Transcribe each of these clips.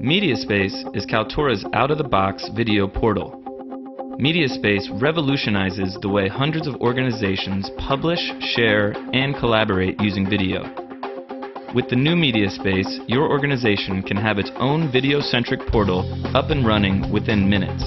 MediaSpace is Kaltura's out-of-the-box video portal. MediaSpace revolutionizes the way hundreds of organizations publish, share, and collaborate using video. With the new MediaSpace, your organization can have its own video-centric portal up and running within minutes.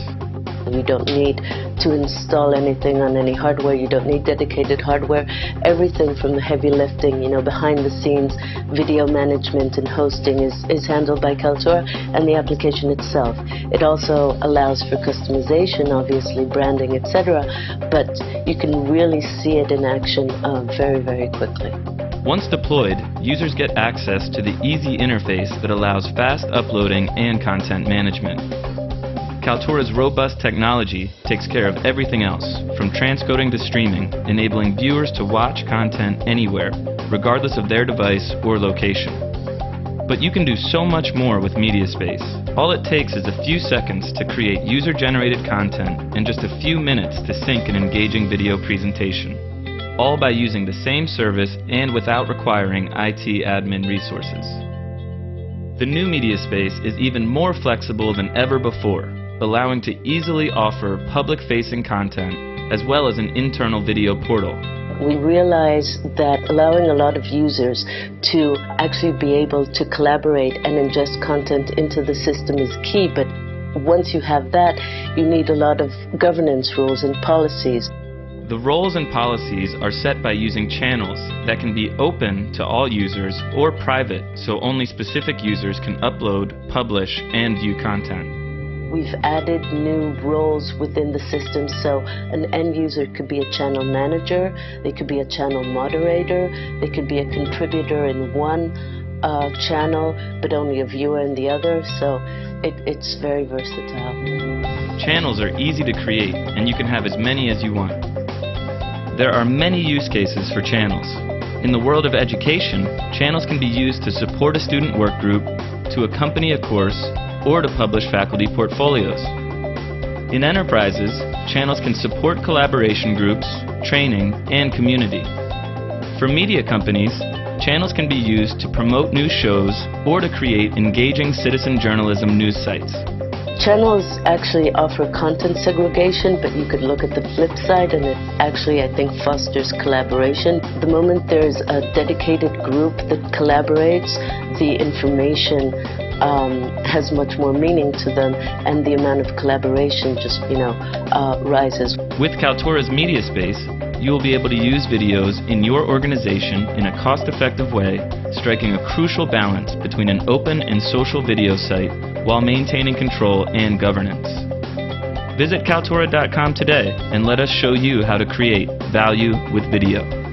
You don't need to install anything on any hardware. You don't need dedicated hardware. Everything from the heavy lifting, you know, behind the scenes, video management and hosting is, is handled by Kaltura and the application itself. It also allows for customization, obviously, branding, etc. But you can really see it in action uh, very, very quickly. Once deployed, users get access to the easy interface that allows fast uploading and content management. Kaltura's robust technology takes care of everything else, from transcoding to streaming, enabling viewers to watch content anywhere, regardless of their device or location. But you can do so much more with MediaSpace. All it takes is a few seconds to create user-generated content and just a few minutes to sync an engaging video presentation. All by using the same service and without requiring IT admin resources. The new MediaSpace is even more flexible than ever before, allowing to easily offer public-facing content as well as an internal video portal. We realize that allowing a lot of users to actually be able to collaborate and ingest content into the system is key, but once you have that, you need a lot of governance rules and policies. The roles and policies are set by using channels that can be open to all users or private so only specific users can upload, publish, and view content. We've added new roles within the system, so an end user could be a channel manager, they could be a channel moderator, they could be a contributor in one uh, channel, but only a viewer in the other, so it, it's very versatile. Channels are easy to create, and you can have as many as you want. There are many use cases for channels. In the world of education, channels can be used to support a student work group, to accompany a course, or to publish faculty portfolios. In enterprises, channels can support collaboration groups, training, and community. For media companies, channels can be used to promote new shows or to create engaging citizen journalism news sites. Channels actually offer content segregation, but you could look at the flip side and it actually, I think, fosters collaboration. The moment there's a dedicated group that collaborates, the information um, has much more meaning to them and the amount of collaboration just, you know, uh, rises. With Kaltura's MediaSpace, you will be able to use videos in your organization in a cost-effective way, striking a crucial balance between an open and social video site while maintaining control and governance. Visit Kaltura.com today and let us show you how to create value with video.